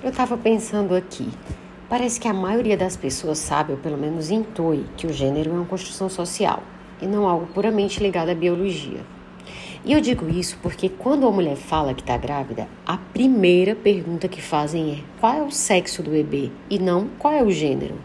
Eu estava pensando aqui. Parece que a maioria das pessoas sabe, ou pelo menos intui, que o gênero é uma construção social e não algo puramente ligado à biologia. E eu digo isso porque quando a mulher fala que está grávida, a primeira pergunta que fazem é qual é o sexo do bebê e não qual é o gênero.